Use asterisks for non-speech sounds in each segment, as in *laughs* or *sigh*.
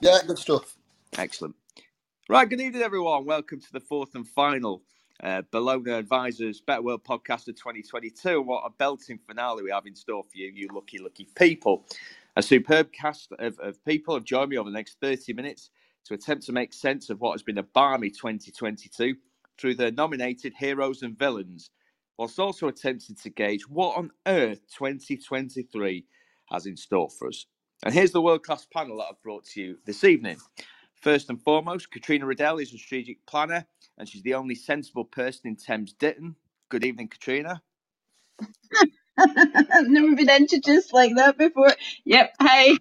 Yeah, good stuff. Excellent. Right, good evening, everyone. Welcome to the fourth and final uh, Bellona Advisors Better World podcast of 2022. What a belting finale we have in store for you, you lucky, lucky people. A superb cast of, of people have joined me over the next 30 minutes to attempt to make sense of what has been a balmy 2022 through their nominated heroes and villains, whilst also attempting to gauge what on earth 2023 has in store for us. And here's the world class panel that I've brought to you this evening. First and foremost, Catriona Riddell is a strategic planner and she's the only sensible person in Thames Ditton. Good evening, Catriona. I've *laughs* never been introduced like that before. Yep, hi.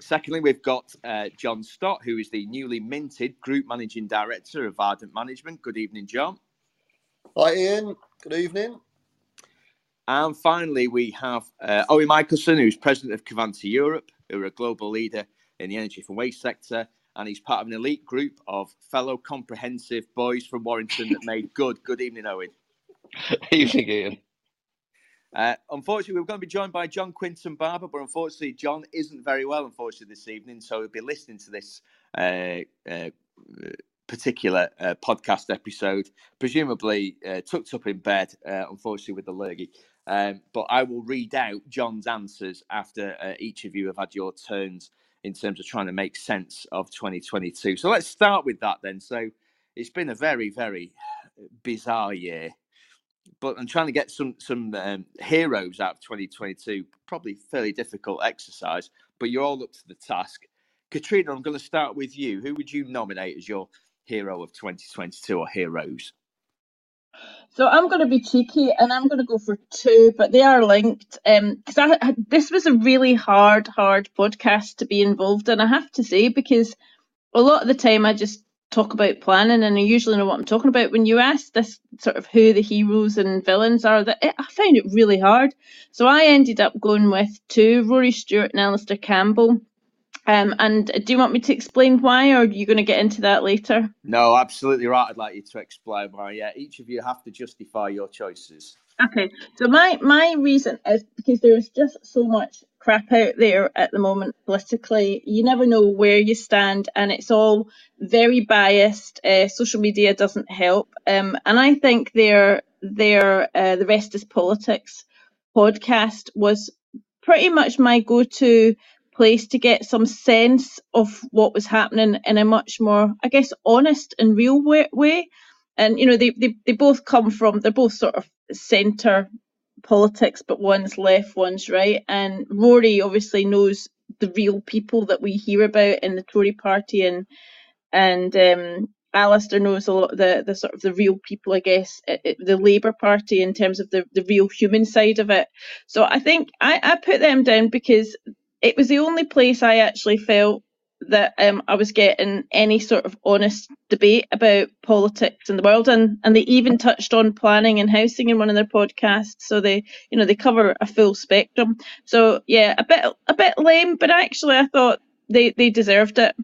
Secondly, we've got uh, John Stott, who is the newly minted Group Managing Director of Ardent Management. Good evening, John. Hi, Ian. Good evening. And finally, we have uh, Owen Michaelson, who's President of Covanta Europe, who are a global leader in the energy from waste sector. And he's part of an elite group of fellow comprehensive boys from Warrington that made good. Good evening, Owen. *laughs* Evening, Ian. Uh, unfortunately, we're going to be joined by John Quinton Barber, but unfortunately, John isn't very well, unfortunately, this evening. So he'll be listening to this uh, uh, particular uh, podcast episode, presumably uh, tucked up in bed, uh, unfortunately, with the lurgy. Um, but I will read out John's answers after each of you have had your turns in terms of trying to make sense of 2022. So let's start with that then. So it's been a very, very bizarre year but I'm trying to get some some um, heroes out of 2022. Probably fairly difficult exercise, but you're all up to the task. Catriona, I'm going to start with you. Who would you nominate as your hero of 2022 or heroes? So I'm going to be cheeky and I'm going to go for two, but they are linked. Because um, I, this was a really hard, hard podcast to be involved in. I have to say because a lot of the time I just talk about planning and I usually know what I'm talking about. When you ask this sort of who the heroes and villains are, that I found it really hard. So I ended up going with two, Rory Stewart and Alastair Campbell. Um, and do you want me to explain why, or are you going to get into that later? No, absolutely right. I'd like you to explain why. Yeah, each of you have to justify your choices. Okay, so my my reason is because there's just so much crap out there at the moment politically. You never know where you stand, and it's all very biased. Uh, social media doesn't help, um, and I think their their uh, the rest is politics podcast was pretty much my go-to place to get some sense of what was happening in a much more, I guess, honest and real way. And you know, they, they they both come from they're both sort of centre politics, but one's left, one's right. And Rory obviously knows the real people that we hear about in the Tory party, and and um, Alastair knows a lot of the, the sort of the real people, I guess, the Labour Party in terms of the, the real human side of it. So I think I, I put them down because it was the only place I actually felt that um, I was getting any sort of honest debate about politics in the world, and and they even touched on planning and housing in one of their podcasts. So they, you know, they cover a full spectrum. So yeah, a bit a bit lame, but actually I thought they they deserved it.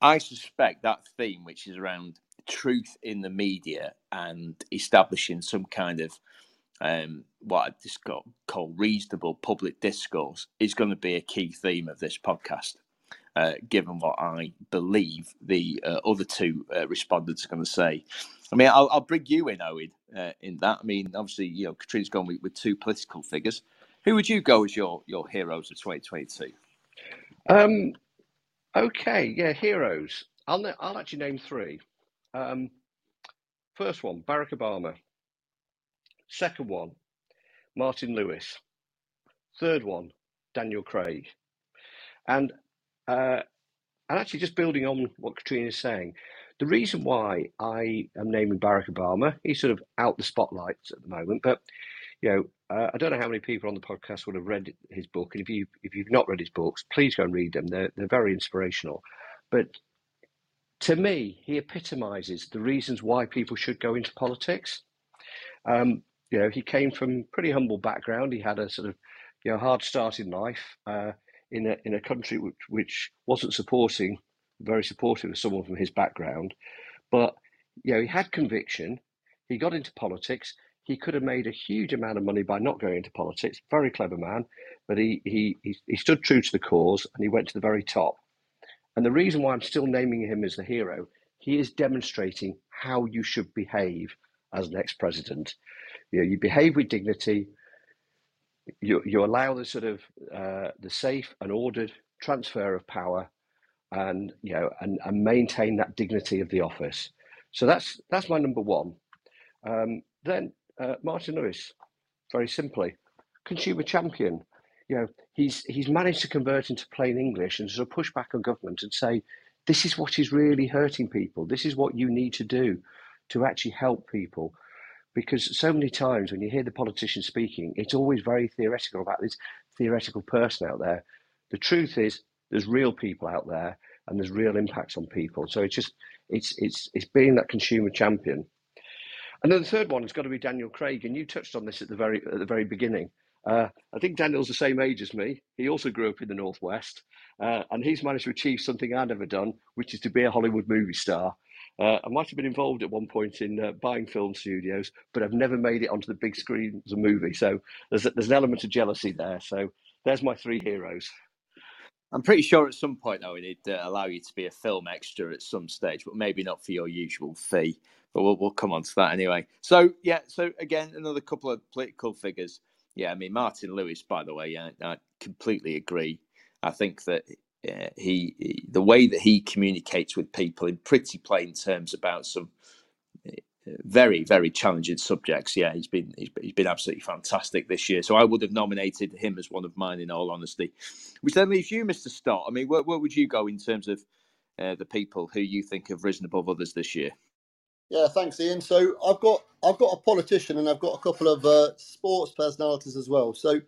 I suspect that theme, which is around truth in the media and establishing some kind of um, what I just got called reasonable public discourse, is going to be a key theme of this podcast. Uh, given what I believe the uh, other two uh, respondents are going to say. I mean, I'll, I'll bring you in, Owen, uh, in that. I mean, obviously, you know, Catriona's gone with, with, two political figures. Who would you go as your, your heroes of 2022? Um, okay, yeah, heroes. I'll, I'll actually name three. Um, first one, Barack Obama. Second one, Martin Lewis. Third one, Daniel Craig. And uh, and actually, just building on what Catriona is saying, the reason why I am naming Barack Obama, he's sort of out the spotlights at the moment, but you know, uh, I don't know how many people on the podcast would have read his book, and if you if you've not read his books, please go and read them. They're they're very inspirational. But to me, he epitomises the reasons why people should go into politics. Um, you know, he came from pretty humble background. He had a sort of you know hard start in life. Uh, in a in a country which which wasn't supporting very supportive of someone from his background, but you know he had conviction. He got into politics. he could have made a huge amount of money by not going into politics. Very clever man, but he, he, he, he stood true to the cause and he went to the very top. And the reason why I'm still naming him as the hero, he is demonstrating how you should behave as an ex-president. You know, you behave with dignity. You you allow the sort of uh, the safe and ordered transfer of power, and you know, and, and maintain that dignity of the office. So that's that's my number one. Um, then uh, Martin Lewis, very simply, consumer champion. You know, he's he's managed to convert into plain English and sort of push back on government and say, this is what is really hurting people. This is what you need to do to actually help people. Because so many times when you hear the politicians speaking, it's always very theoretical about this theoretical person out there. The truth is, there's real people out there, and there's real impacts on people. So it's just it's it's it's being that consumer champion. And then the third one has got to be Daniel Craig, and you touched on this at the very at the very beginning. Uh, I think Daniel's the same age as me. He also grew up in the Northwest, uh, and he's managed to achieve something I've never done, which is to be a Hollywood movie star. Uh, I might have been involved at one point in uh, buying film studios, but I've never made it onto the big screen as a movie. So there's, there's an element of jealousy there. So there's my three heroes. I'm pretty sure at some point, though, it'd uh, allow you to be a film extra at some stage, but maybe not for your usual fee. But we'll, we'll come on to that anyway. So, yeah, so again, another couple of political figures. Yeah, I mean, Martin Lewis, by the way, yeah, I completely agree. I think that uh, he, he, the way that he communicates with people in pretty plain terms about some uh, very very challenging subjects. Yeah he's been he's, he's been absolutely fantastic this year. So i would have nominated him as one of mine in all honesty. Which then leaves you mr stott i mean where, where would you go in terms of uh, the people who you think have risen above others this year? Yeah, thanks, Ian. So I've got I've got a politician and I've got a couple of uh, sports personalities as well. So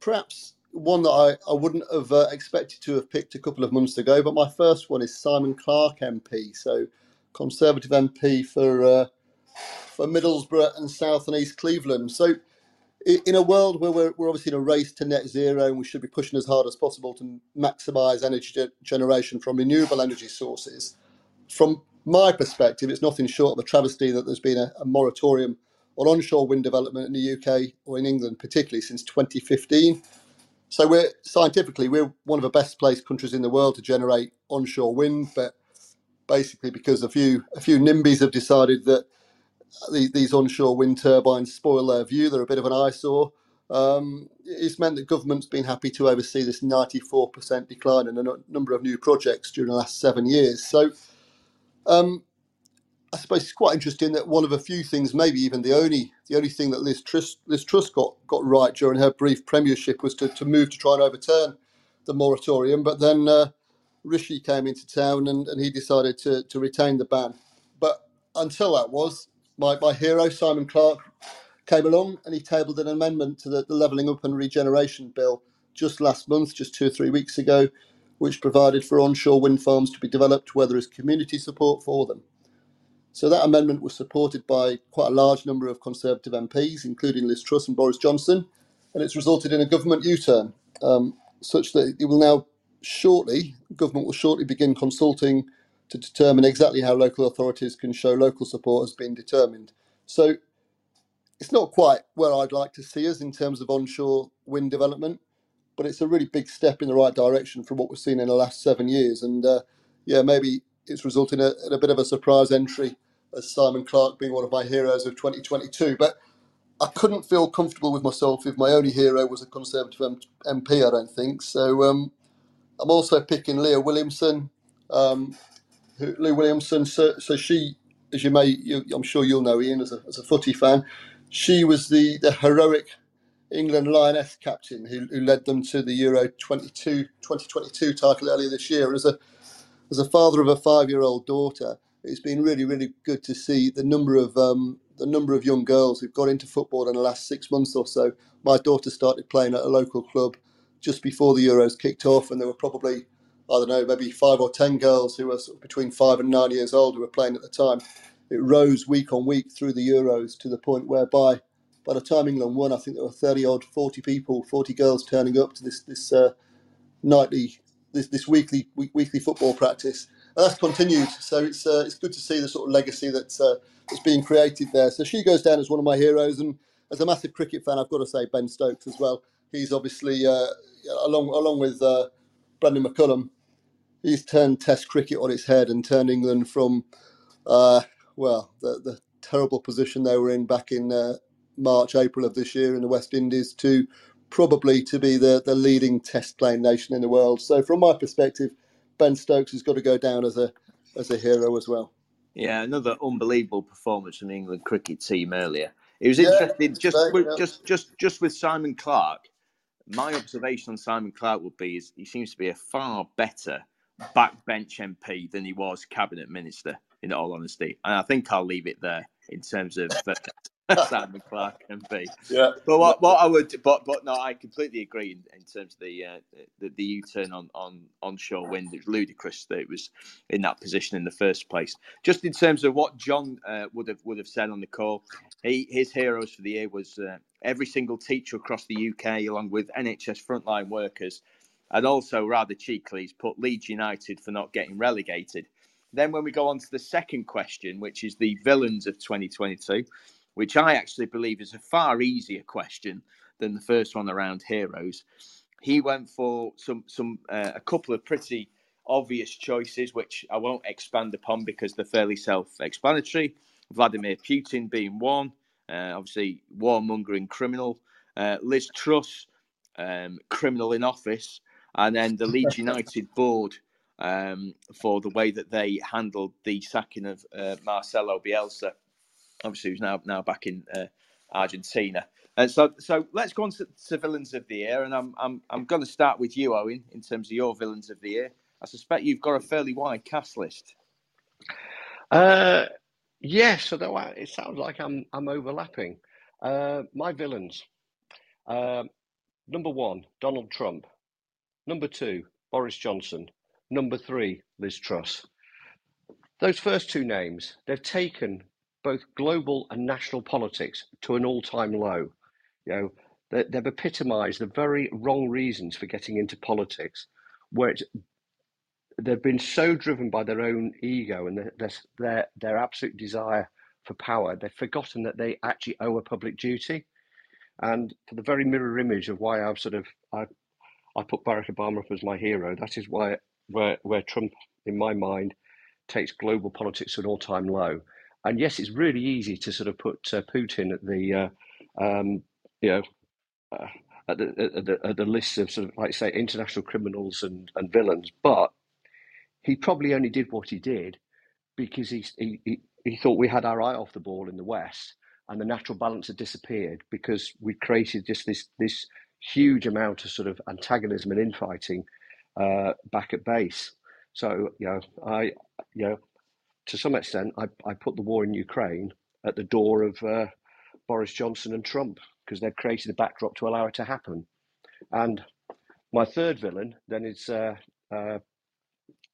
perhaps one that I, I wouldn't have uh, expected to have picked a couple of months ago, but my first one is Simon Clarke MP, so Conservative MP for uh, for Middlesbrough and South and East Cleveland. So in a world where we're, we're obviously in a race to net zero and we should be pushing as hard as possible to maximise energy ge- generation from renewable energy sources, from my perspective, it's nothing short of a travesty that there's been a, a moratorium on onshore wind development in the UK or in England, particularly since 2015. So we're scientifically we're one of the best placed countries in the world to generate onshore wind, but basically because a few a few NIMBYs have decided that these, these onshore wind turbines spoil their view. They're a bit of an eyesore. Um, it's meant that government's been happy to oversee this 94% decline in a number of new projects during the last seven years. So um, I suppose it's quite interesting that one of a few things, maybe even the only the only thing that Liz Truss, Liz Truss got got right during her brief premiership was to, to move to try and overturn the moratorium. But then uh, Rishi came into town and, and he decided to, to retain the ban. But until that was, my, my hero, Simon Clarke, came along and he tabled an amendment to the, the Levelling Up and Regeneration Bill just last month, just two or three weeks ago, which provided for onshore wind farms to be developed where there is community support for them. So that amendment was supported by quite a large number of Conservative MPs, including Liz Truss and Boris Johnson, and it's resulted in a government U-turn, um, such that it will now shortly, government will shortly begin consulting to determine exactly how local authorities can show local support has been determined. So it's not quite where I'd like to see us in terms of onshore wind development, but it's a really big step in the right direction from what we've seen in the last seven years. And uh, yeah, maybe it's resulted in a, in a bit of a surprise entry as Simon Clarke being one of my heroes of 2022. But I couldn't feel comfortable with myself if my only hero was a Conservative MP, I don't think. So um, I'm also picking Leah Williamson. Um, who, Williamson, so, so she, as you may, you, I'm sure you'll know Ian as a, as a footy fan, she was the, the heroic England Lioness captain who, who led them to the Euro 22, 2022 title earlier this year. As a as a father of a five-year-old daughter, it's been really, really good to see the number of um, the number of young girls who've got into football in the last six months or so. My daughter started playing at a local club just before the Euros kicked off, and there were probably I don't know, maybe five or ten girls who were sort of between five and nine years old who were playing at the time. It rose week on week through the Euros to the point whereby by the time England won, I think there were 30 odd, 40 people, 40 girls turning up to this this uh, nightly, this this weekly week, weekly football practice, that's continued. So it's uh, it's good to see the sort of legacy that's uh, that's being created there. So she goes down as one of my heroes, and as a massive cricket fan, I've got to say Ben Stokes as well. He's obviously uh, along along with uh, Brendon McCullum. He's turned Test cricket on its head and turned England from uh, well the the terrible position they were in back in uh, March April of this year in the West Indies to probably to be the the leading Test playing nation in the world. So from my perspective Ben Stokes has got to go down as a as a hero as well. Yeah, another unbelievable performance from the England cricket team earlier. It was interesting, yeah, just right, with, yeah. just just just with Simon Clarke. My observation on Simon Clarke would be is he seems to be a far better backbench MP than he was cabinet minister. In all honesty, and I think I'll leave it there in terms of uh, *laughs* Simon Clarke can be. Yeah. But what, what I would, but but no, I completely agree in, in terms of the uh, the, the U turn on on onshore wind. It's ludicrous that it was in that position in the first place. Just in terms of what John uh, would have would have said on the call, he his heroes for the year was uh, every single teacher across the UK, along with NHS frontline workers, and also rather cheekily, he's put Leeds United for not getting relegated. Then, when we go on to the second question, which is the villains of 2022, which I actually believe is a far easier question than the first one around heroes. He went for some some uh, a couple of pretty obvious choices, which I won't expand upon because they're fairly self-explanatory. Vladimir Putin being one, uh, obviously warmongering criminal. Uh, Liz Truss, um, criminal in office, and then the Leeds *laughs* United board um, for the way that they handled the sacking of uh, Marcelo Bielsa obviously who's now now back in uh, Argentina. And so, so let's go on to, to, villains of the year, and I'm I'm I'm going to start with you, Owen, in terms of your villains of the year. I suspect you've got a fairly wide cast list. Uh, yes, although I, it sounds like I'm I'm overlapping. Uh, my villains. Uh, number one, Donald Trump. Number two, Boris Johnson. Number three, Liz Truss. Those first two names, they've taken both global and national politics to an all-time low. You know, they, they've epitomised the very wrong reasons for getting into politics, where it's, they've been so driven by their own ego and their, their their absolute desire for power, they've forgotten that they actually owe a public duty. And for the very mirror image of why I've sort of I I put Barack Obama up as my hero, that is why where where Trump, in my mind, takes global politics to an all-time low. And yes, it's really easy to sort of put uh, Putin at the, uh, um, you know, uh, at the, at the, at the list of sort of like say international criminals and, and villains, but he probably only did what he did because he, he he thought we had our eye off the ball in the West and the natural balance had disappeared because we created just this this huge amount of sort of antagonism and infighting uh, back at base. So you know, I you know, to some extent, I, I put the war in Ukraine at the door of uh, Boris Johnson and Trump because they've created a backdrop to allow it to happen. And my third villain then is, uh, uh,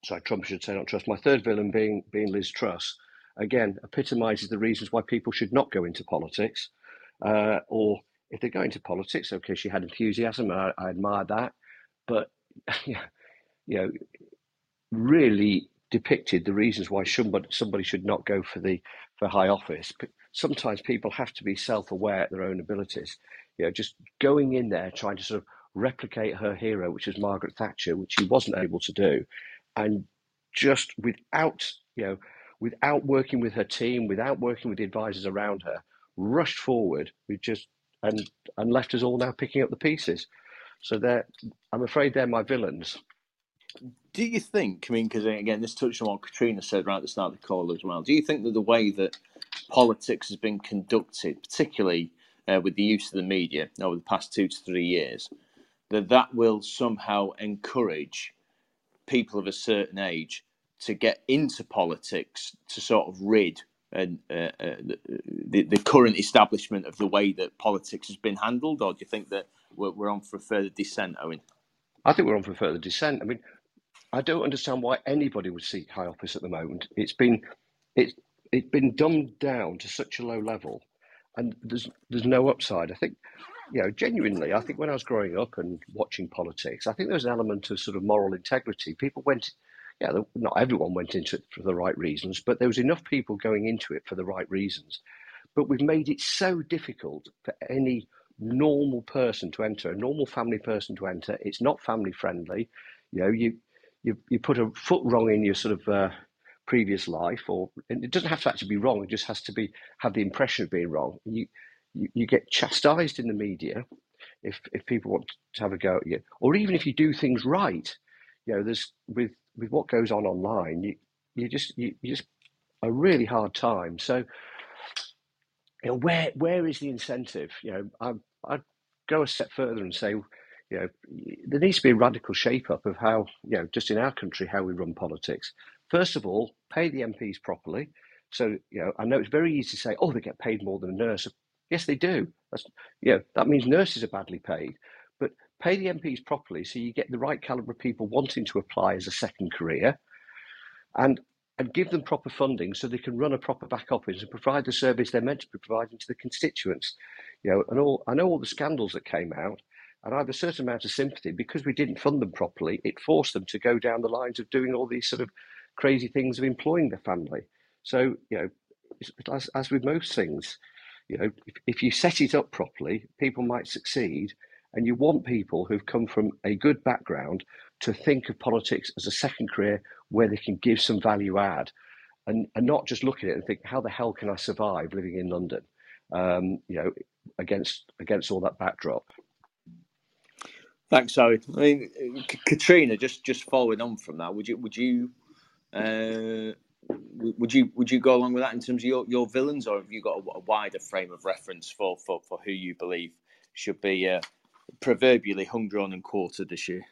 sorry, Trump should say not Truss. My third villain being being Liz Truss, again epitomises the reasons why people should not go into politics, uh, or if they go into politics, okay, she had enthusiasm, I, I admire that, but *laughs* you know, really depicted the reasons why somebody should not go for the for high office. But sometimes people have to be self-aware at their own abilities. You know, just going in there trying to sort of replicate her hero, which was Margaret Thatcher, which she wasn't able to do, and just without you know without working with her team, without working with the advisors around her, rushed forward. We just and and left us all now picking up the pieces. So they're, I'm afraid they're my villains do you think? I mean, because again, this touched on what Catriona said right at the start of the call as well. Do you think that the way that politics has been conducted, particularly uh, with the use of the media over the past two to three years, that that will somehow encourage people of a certain age to get into politics to sort of rid and uh, uh, the, the current establishment of the way that politics has been handled, or do you think that we're, we're on for a further descent, Owen? I think we're on for further descent. I mean, I don't understand why anybody would seek high office at the moment. It's been it's it's been dumbed down to such a low level, and there's there's no upside. I think, you know, genuinely, I think when I was growing up and watching politics, I think there was an element of sort of moral integrity. People went, yeah, not everyone went into it for the right reasons, but there was enough people going into it for the right reasons. But we've made it so difficult for any normal person to enter, a normal family person to enter. It's not family friendly. You know, you you you put a foot wrong in your sort of uh, previous life, or it doesn't have to actually be wrong. It just has to be have the impression of being wrong. You you, you get chastised in the media if if people want to have a go at you, or even if you do things right. You know, there's with with what goes on online, you you just you, you just a really hard time. So, you know, where where is the incentive? You know, I I'd go a step further and say, you know, there needs to be a radical shape up of how, you know, just in our country, how we run politics. First of all, pay the MPs properly. So, you know, I know it's very easy to say, oh, they get paid more than a nurse. Yes, they do. That's, you know, that means nurses are badly paid. But pay the MPs properly so you get the right calibre of people wanting to apply as a second career. And and give them proper funding so they can run a proper back office and provide the service they're meant to be providing to the constituents. You know, and all I know all the scandals that came out, and I have a certain amount of sympathy because we didn't fund them properly. It forced them to go down the lines of doing all these sort of crazy things of employing their family. So you know, as, as with most things, you know, if, if you set it up properly, people might succeed. And you want people who've come from a good background to think of politics as a second career where they can give some value add and, and not just look at it and think, how the hell can I survive living in London? Um, you know, against against all that backdrop. Thanks, Zoe. I mean, Catriona, just just following on from that, would you would you uh, would you would you go along with that in terms of your, your villains, or have you got a, a wider frame of reference for, for, for who you believe should be uh, proverbially hung, drawn, and quartered this year?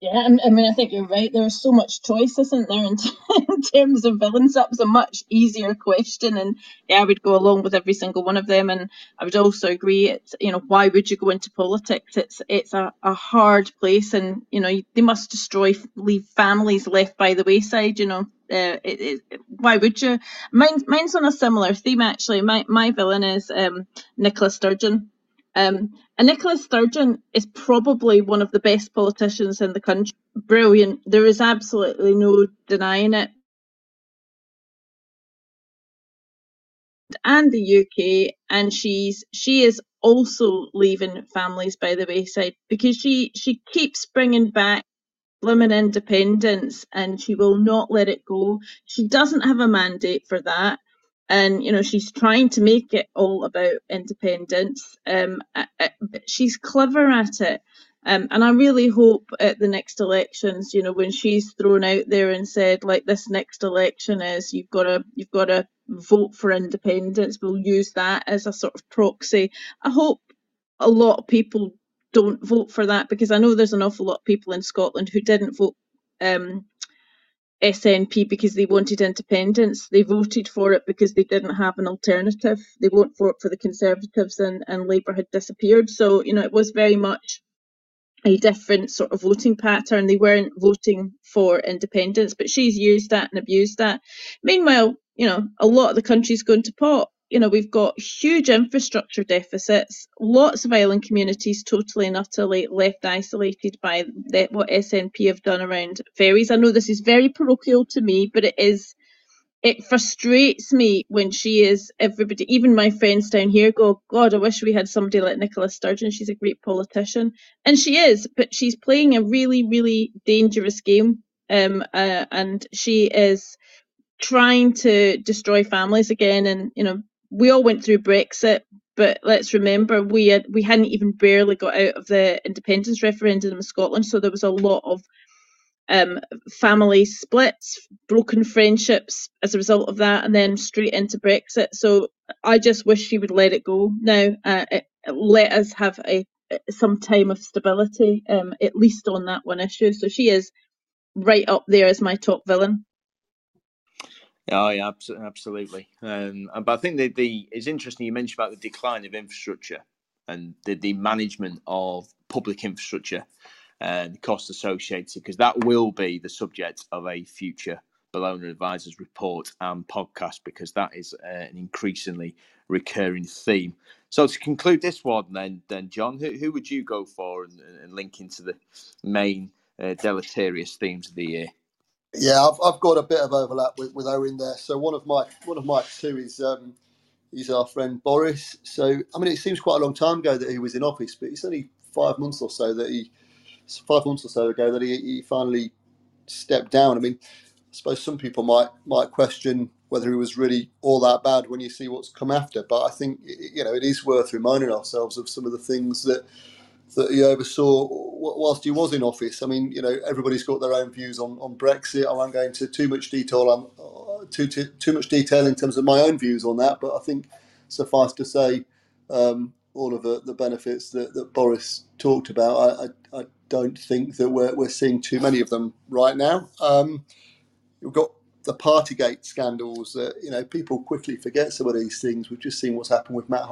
Yeah, I mean, I think you're right. There's so much choice, isn't there, in, *laughs* in terms of villains? That was a much easier question, and yeah, I would go along with every single one of them. And I would also agree, it's you know, why would you go into politics? It's it's a, a hard place, and you know, they must destroy, leave families left by the wayside. You know, uh, it, it, why would you? Mine, mine's on a similar theme actually. My my villain is um, Nicola Sturgeon. Um, and Nicola Sturgeon is probably one of the best politicians in the country. Brilliant. There is absolutely no denying it. And the UK, and she's she is also leaving families by the wayside because she she keeps bringing back blooming independence and she will not let it go. She doesn't have a mandate for that. And you know she's trying to make it all about independence. Um, she's clever at it. Um, and I really hope at the next elections, you know, when she's thrown out there and said, like, this next election is you've got to you've got to vote for independence. We'll use that as a sort of proxy. I hope a lot of people don't vote for that because I know there's an awful lot of people in Scotland who didn't vote um, SNP because they wanted independence. They voted for it because they didn't have an alternative. They won't vote for the Conservatives and, and Labour had disappeared. So, you know, it was very much a different sort of voting pattern. They weren't voting for independence, but she's used that and abused that. Meanwhile, you know, a lot of the country's going to pot you know, we've got huge infrastructure deficits, lots of island communities totally and utterly left isolated by the, what SNP have done around ferries. I know this is very parochial to me, but it is. It frustrates me when she is everybody, even my friends down here, go, God, I wish we had somebody like Nicola Sturgeon. She's a great politician, and she is, but she's playing a really, really dangerous game. Um, uh, and she is trying to destroy families again and you know we all went through Brexit, but let's remember we had we hadn't even barely got out of the independence referendum in Scotland, so there was a lot of um, family splits, broken friendships as a result of that, and then straight into Brexit. So I just wish she would let it go now. Uh, it, let us have a some time of stability, um, at least on that one issue. So she is right up there as my top villain. Oh yeah, absolutely. Um, but I think the, the it's interesting you mentioned about the decline of infrastructure and the, the management of public infrastructure and the costs associated, because that will be the subject of a future Bellona Advisors report and podcast, because that is uh, an increasingly recurring theme. So to conclude this one, then, then John, who, who would you go for and, and link into the main uh, deleterious themes of the year? Yeah, I've, I've got a bit of overlap with, with Owen there. So one of my one of my two is um, he's our friend Boris. So I mean, it seems quite a long time ago that he was in office, but it's only five months or so that he five months or so ago that he, he finally stepped down. I mean, I suppose some people might might question whether he was really all that bad when you see what's come after. But I think you know it is worth reminding ourselves of some of the things that that he oversaw whilst he was in office. I mean, you know, everybody's got their own views on, on Brexit. I won't go into too much detail on uh, too, too too much detail in terms of my own views on that. But I think suffice to say, um, all of the, the benefits that, that Boris talked about, I, I, I don't think that we're, we're seeing too many of them right now. Um, we've got the Partygate scandals. Uh, you know, people quickly forget some of these things. We've just seen what's happened with Matt,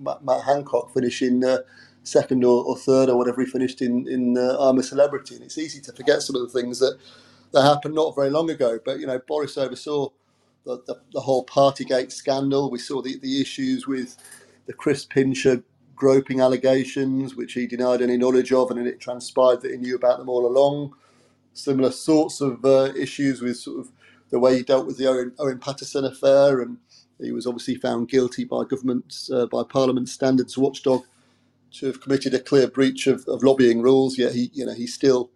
Matt, Matt Hancock finishing uh, second or, or, third or whatever he finished in in uh, I'm a Celebrity, and it's easy to forget some of the things that that happened not very long ago. But you know, Boris oversaw the, the, the whole Partygate scandal. We saw the, the issues with the Chris Pincher groping allegations, which he denied any knowledge of, and it transpired that he knew about them all along. Similar sorts of uh, issues with sort of the way he dealt with the Owen, Owen Paterson affair, and he was obviously found guilty by government, uh, by Parliament standards watchdog, to have committed a clear breach of, of lobbying rules. Yet he, you know, he still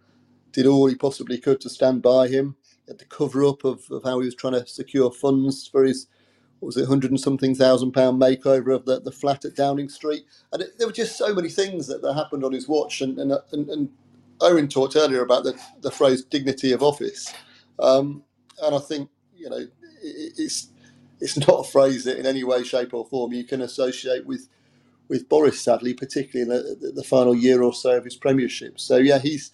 did all he possibly could to stand by him. Had the cover up of, of how he was trying to secure funds for his what was it, hundred and something thousand pound makeover of the, the flat at Downing Street, and it, there were just so many things that, that happened on his watch. And and, and, and Owen talked earlier about the, the phrase dignity of office, um, and I think you know it, it's it's not a phrase that in any way, shape, or form you can associate with with Boris. Sadly, particularly in the, the final year or so of his premiership. So yeah, he's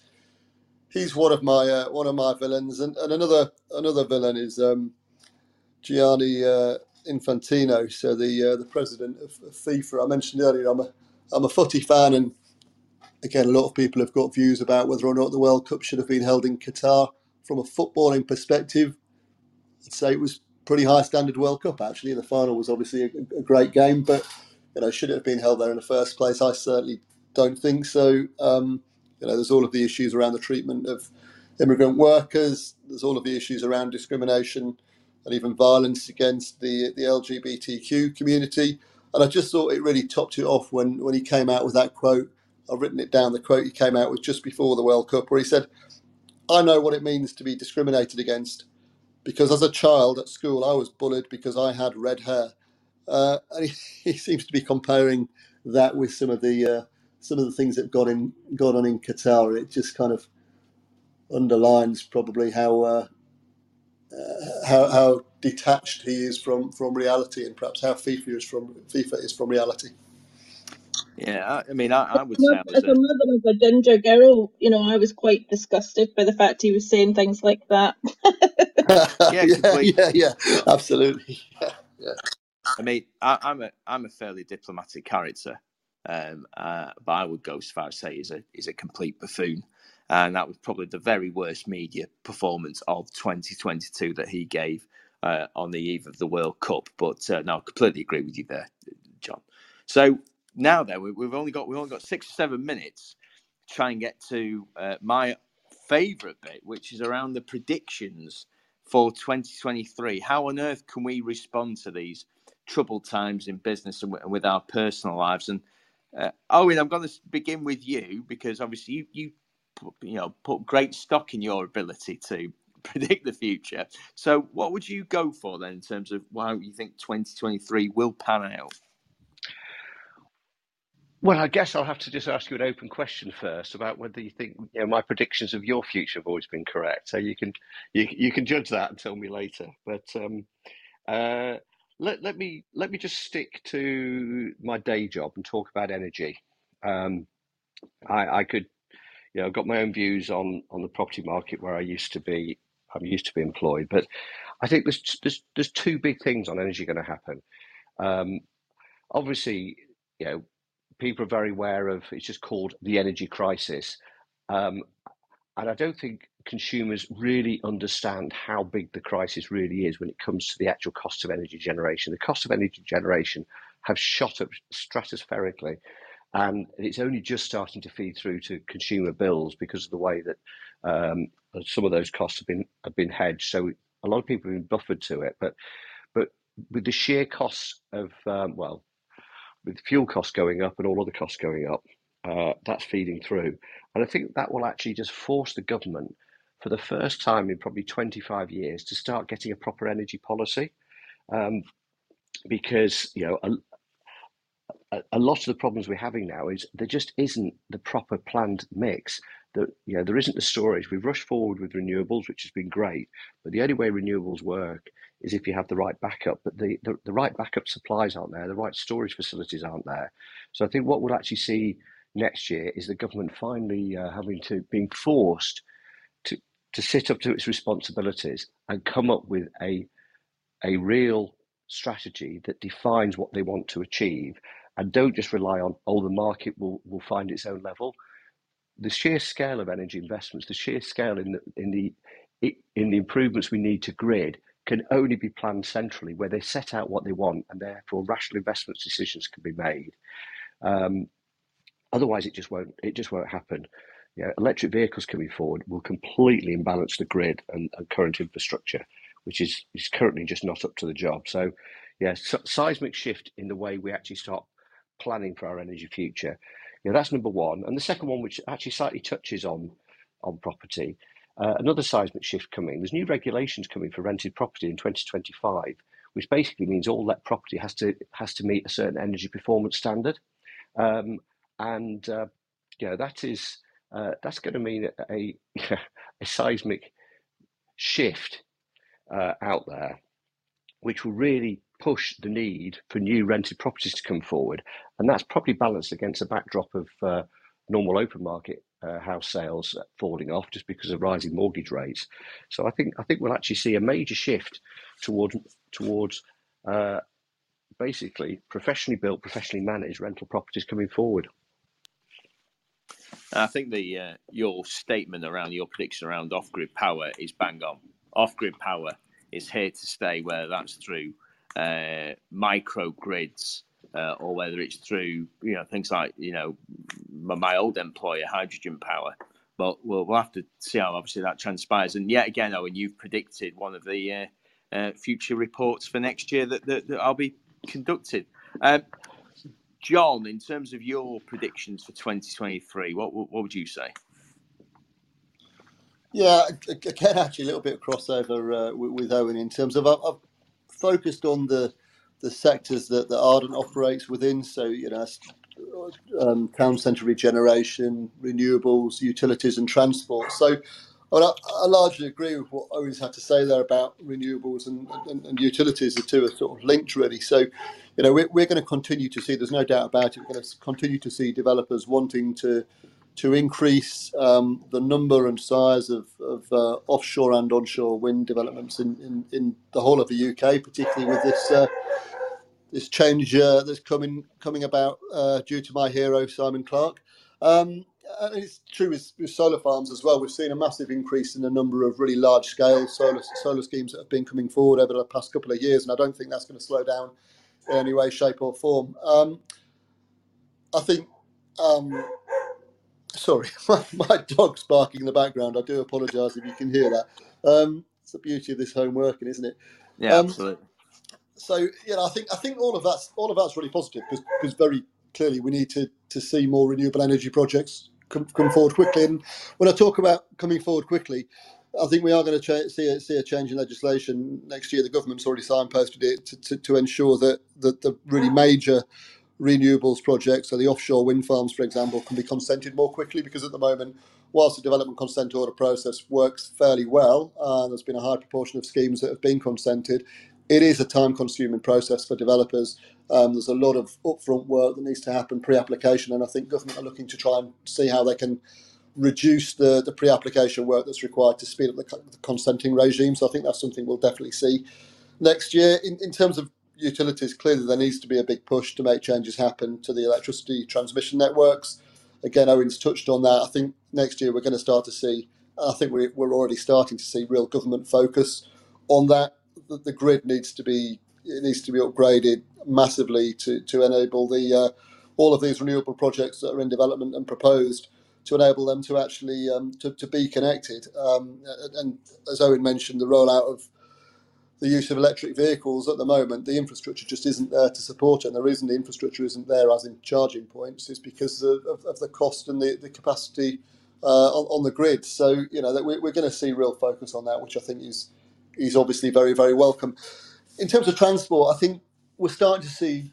he's one of my uh, one of my villains, and, and another another villain is um, Gianni uh, Infantino, so the uh, the president of, of, FIFA. I mentioned earlier, I'm a I'm a footy fan, and again, a lot of people have got views about whether or not the World Cup should have been held in Qatar. From a footballing perspective, I'd say it was pretty high standard World Cup. Actually, the final was obviously a, a great game, but you know, should it have been held there in the first place? I certainly don't think so. Um, you know, there's all of the issues around the treatment of immigrant workers. There's all of the issues around discrimination and even violence against the the LGBTQ community. And I just thought it really topped it off when when he came out with that quote. I've written it down. The quote he came out with just before the World Cup, where he said, "I know what it means to be discriminated against, because as a child at school I was bullied because I had red hair." Uh, and he, *laughs* he, seems to be comparing that with some of the uh, some of the things that got in gone on in Qatar. It just kind of underlines probably how uh, uh, how, how detached he is from, from reality and perhaps how FIFA is from FIFA is from reality. Yeah, I, mean, I, I would say as a mother of a ginger girl, you know, I was quite disgusted by the fact he was saying things like that. *laughs* *laughs* yeah, yeah, yeah, yeah, absolutely. Yeah, yeah. I mean, I, am a I'm a fairly diplomatic character, um, uh, but I would go as far as say he's a he's a complete buffoon and that was probably the very worst media performance of 2022 that he gave uh, on the eve of the World Cup. But uh, no, I completely agree with you there, John. So now then, we've only got we've only got six or seven minutes to try and get to uh, my favourite bit, which is around the predictions for 2023. How on earth can we respond to these troubled times in business and with our personal lives? And uh, Owen, I'm going to begin with you because obviously you, you you know put great stock in your ability to *laughs* predict the future. So, what would you go for then in terms of how you think 2023 will pan out? Well, I guess I'll have to just ask you an open question first about whether you think you know, my predictions of your future have always been correct. So you can you, you can judge that and tell me later. But um, uh, let let me let me just stick to my day job and talk about energy. Um, I, I could you know, I've got my own views on on the property market where I used to be. I'm used to be employed, but I think there's there's there's two big things on energy going to happen. Um, obviously, you know, people are very aware of. It's just called the energy crisis, um, and I don't think consumers really understand how big the crisis really is when it comes to the actual cost of energy generation. The cost of energy generation have shot up stratospherically and it's only just starting to feed through to consumer bills because of the way that Um, some of those costs have been have been hedged, so a lot of people have been buffered to it. But but with the sheer costs of um, well, with fuel costs going up and all other costs going up, uh, that's feeding through, and I think that will actually just force the government for the first time in probably 25 years to start getting a proper energy policy. Um, because you know a, a, lot of the problems we're having now is there just isn't the proper planned mix. That you know there isn't the storage. We've rushed forward with renewables, which has been great, but the only way renewables work is if you have the right backup. But the, the, the right backup supplies aren't there. The right storage facilities aren't there. So I think what we'll actually see next year is the government finally uh, having to being forced to sit up to its responsibilities and come up with a a real strategy that defines what they want to achieve and don't just rely on oh the market will will find its own level. The sheer scale of energy investments the sheer scale in the in the in the improvements we need to grid can only be planned centrally where they set out what they want and therefore rational investment decisions can be made. Um, otherwise it just won't it just won't happen you know, electric vehicles coming forward will completely imbalance the grid and, and current infrastructure which is, is currently just not up to the job. So, yeah, so, seismic shift in the way we actually start planning for our energy future. Yeah, that's number one. And the second one, which actually slightly touches on on property, uh, another seismic shift coming. There's new regulations coming for rented property in 2025, which basically means all let property has to has to meet a certain energy performance standard, um, and uh, yeah, that is uh, that's going to mean a, *laughs* a, seismic shift uh, out there, which will really push the need for new rented properties to come forward. And that's probably balanced against a backdrop of uh, normal open market uh, house sales falling off just because of rising mortgage rates. So I think I think we'll actually see a major shift towards towards uh, basically professionally built, professionally managed rental properties coming forward. I think the uh, your statement around your prediction around off grid power is bang on off grid power is here to stay, whether that's through uh, microgrids uh, or whether it's through you know things like you know my, my old employer, hydrogen power. But we'll, we'll have to see how obviously that transpires. And yet again, Owen, you've predicted one of the uh, uh future reports for next year that, that, that I'll be conducted. Um, John, in terms of your predictions for 2023, what, what would you say? Yeah, I again, actually, a little bit of crossover uh, with, Owen in terms of I've, focused on the the sectors that, that Ardent operates within. So, you know, um, town centre regeneration, renewables, utilities, and transport. So, I, I, largely agree with what Owen's had to say there about renewables and, and, and, utilities. The two are sort of linked, really. So, you know, we're, we're going to continue to see, there's no doubt about it, we're going to continue to see developers wanting to to increase um, the number and size of, of uh, offshore and onshore wind developments in, in, in, the whole of the UK, particularly with this uh, this change uh, that's coming coming about uh, due to my hero Simon Clarke. Um, and it's true with, with, solar farms as well. We've seen a massive increase in the number of really large scale solar solar schemes that have been coming forward over the past couple of years, and I don't think that's going to slow down in any way, shape, or form. Um, I think um, sorry, *laughs* my, my, dog's barking in the background. I do apologise if you can hear that. Um, it's the beauty of this home working, isn't it? Yeah, um, absolutely. So you know, I think I think all of that's all of that's really positive because because very clearly we need to to see more renewable energy projects come, come forward quickly. And when I talk about coming forward quickly, I think we are going to see a, see a change in legislation next year. The government's already signposted it to, to, to ensure that that the really major renewables projects, so the offshore wind farms, for example, can be consented more quickly because at the moment, whilst the development consent order process works fairly well, uh, there's been a high proportion of schemes that have been consented. It is a time consuming process for developers. Um, there's a lot of upfront work that needs to happen pre application, and I think government are looking to try and see how they can reduce the, the pre application work that's required to speed up the, the consenting regime. So I think that's something we'll definitely see next year. In, in terms of utilities, clearly there needs to be a big push to make changes happen to the electricity transmission networks. Again, Owen's touched on that. I think next year we're going to start to see, I think we're, already starting to see real government focus on that. The, the grid needs to be it needs to be upgraded massively to, to enable the uh, all of these renewable projects that are in development and proposed to enable them to actually um, to, to be connected. Um, and as Owen mentioned, the rollout of the use of electric vehicles at the moment, the infrastructure just isn't there to support it. And the reason the infrastructure isn't there, as in charging points, is because of, of, of the cost and the, the capacity uh, on, on, the grid. So you know that we're, we're going to see real focus on that, which I think is is obviously very very welcome. In terms of transport, I think we're starting to see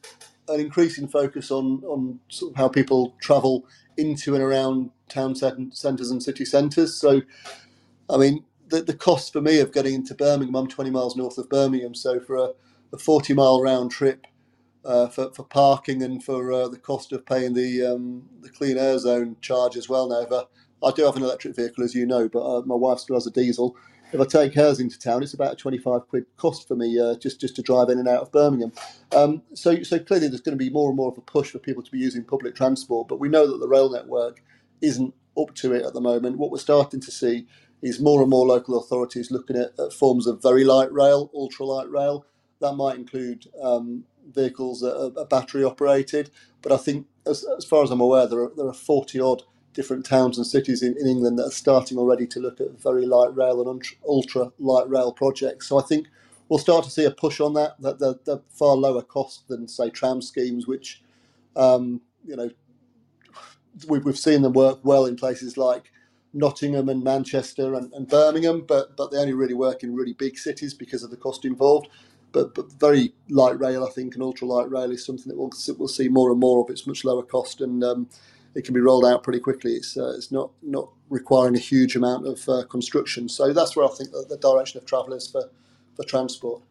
an increasing focus on on sort of how people travel into and around town centres and city centres. So, I mean, the, the cost for me of getting into Birmingham, I'm 20 miles north of Birmingham, so for a, a 40 mile round trip uh, for, for parking and for uh, the cost of paying the um, the clean air zone charge as well now. I do have an electric vehicle, as you know, but uh, my wife still has a diesel if I take hers into town, it's about a 25 quid cost for me uh, just just to drive in and out of Birmingham. Um, so so clearly there's going to be more and more of a push for people to be using public transport, but we know that the rail network isn't up to it at the moment. What we're starting to see is more and more local authorities looking at, at forms of very light rail, ultra light rail. That might include um, vehicles that are, battery operated, but I think as, as far as I'm aware, there are, there are 40 odd different towns and cities in, in England that are starting already to look at very light rail and ultra light rail projects. So I think we'll start to see a push on that. That they're, they're far lower cost than say tram schemes, which um, you know we've, we've seen them work well in places like Nottingham and Manchester and, and Birmingham, but but they only really work in really big cities because of the cost involved. But, but very light rail, I think, and ultra light rail is something that we'll, we'll see more and more of. It's much lower cost and um, it can be rolled out pretty quickly. It's uh, it's not not requiring a huge amount of uh, construction. So that's where I think the, the direction of travel is for for transport.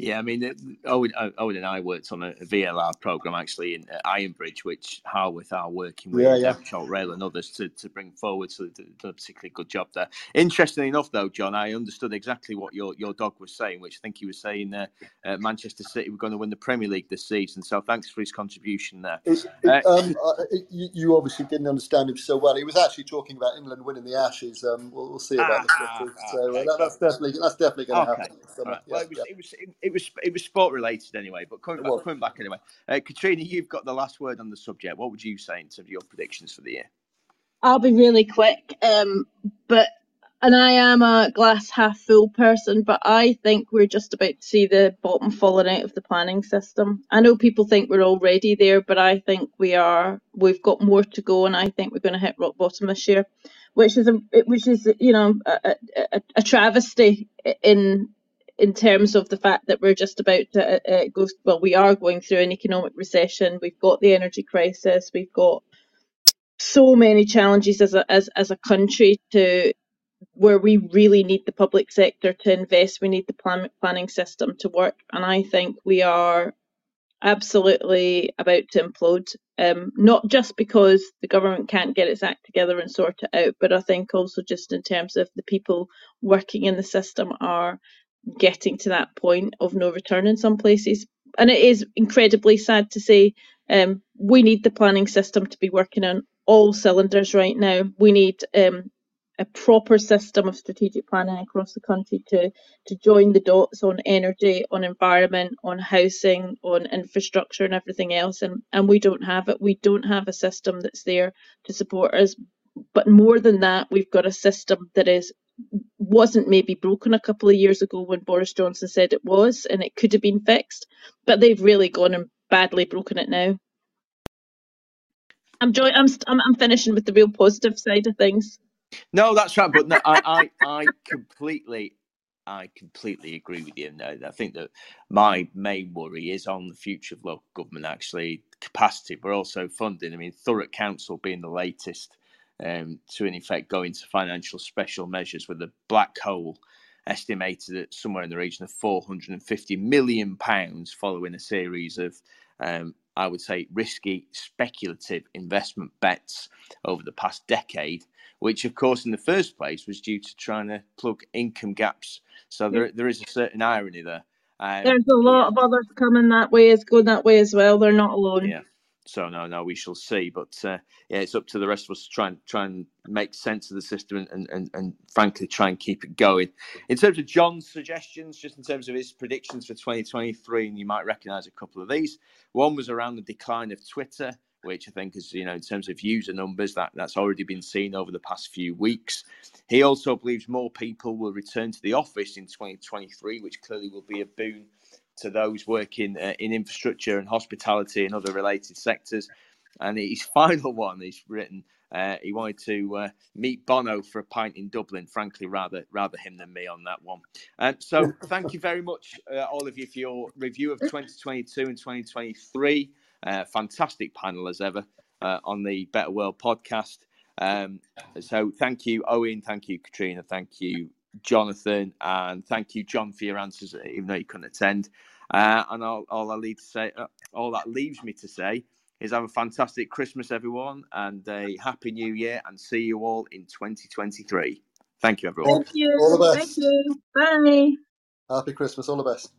Yeah, I mean, Owen, Owen and I worked on a VLR program actually in uh, Ironbridge, which Harworth are working with yeah, yeah. Rail and others to, to bring forward. So they've done a particularly good job there. Interestingly enough, though, John, I understood exactly what your, your dog was saying, which I think he was saying uh, uh, Manchester City were going to win the Premier League this season. So thanks for his contribution there. It, it, uh, um, you, you, obviously didn't understand him so well. He was actually talking about England winning the Ashes. Um, we'll, we'll see about ah, this. Ah, so uh, okay. that, that's definitely that's definitely going to okay. happen. Right. Well, it was, it was it, was it was sport related anyway. But coming back, coming back anyway, uh, Catriona, you've got the last word on the subject. What would you say in terms of your predictions for the year? I'll be really quick, um, but and I am a glass half full person, but I think we're just about to see the bottom falling out of the planning system. I know people think we're already there, but I think we are. We've got more to go, and I think we're going to hit rock bottom this year, which is a which is you know a, a, a travesty in in terms of the fact that we're just about to uh, uh, go, well, we are going through an economic recession. We've got the energy crisis. We've got so many challenges as a as, as a country to where we really need the public sector to invest. We need the plan, planning system to work, and I think we are absolutely about to implode. Um, not just because the government can't get its act together and sort it out, but I think also just in terms of the people working in the system are getting to that point of no return in some places. And it is incredibly sad to say um, we need the planning system to be working on all cylinders right now. We need um, a proper system of strategic planning across the country to to join the dots on energy, on environment, on housing, on infrastructure, and everything else. And and we don't have it. We don't have a system that's there to support us. But more than that, we've got a system that is wasn't maybe broken a couple of years ago when Boris Johnson said it was, and it could have been fixed. But they've really gone and badly broken it now. I'm joy- I'm, I'm I'm finishing with the real positive side of things. No, that's right. But no, I, I I completely I completely agree with you. And I think that my main worry is on the future of local government, actually, capacity, but also funding. I mean, Thurrock Council being the latest um, to in effect go into financial special measures with a black hole estimated at somewhere in the region of 450 million pounds following a series of um, I would say risky speculative investment bets over the past decade, which of course in the first place was due to trying to plug income gaps. So there, there is a certain irony there. Um, There's a lot of others coming that way, is going that way as well. They're not alone. Yeah. So no, no, we shall see. But uh, yeah, it's up to the rest of us to try and try and make sense of the system and, and, and frankly try and keep it going. In terms of John's suggestions, just in terms of his predictions for 2023, and you might recognise a couple of these. One was around the decline of Twitter. which I think is, you know, in terms of user numbers, that, that's already been seen over the past few weeks. He also believes more people will return to the office in 2023, which clearly will be a boon to those working uh, in infrastructure and hospitality and other related sectors. And his *laughs* final one, he's written, uh, he wanted to uh, meet Bono for a pint in Dublin. Frankly, rather rather him than me on that one. Um, so, *laughs* thank you very much, uh, all of you, for your review of 2022 and 2023. Uh, fantastic panel as ever uh, on the Better World podcast. Um, so, thank you, Owen. Thank you, Catriona. Thank you, Jonathan, and thank you, John, for your answers, even though you couldn't attend. Uh, and all, all I need to say, all that leaves me to say is have a fantastic Christmas, everyone, and a happy new year, and see you all in 2023. Thank you, everyone. Thank you. All the best. Thank you. Bye. Happy Christmas. All the best.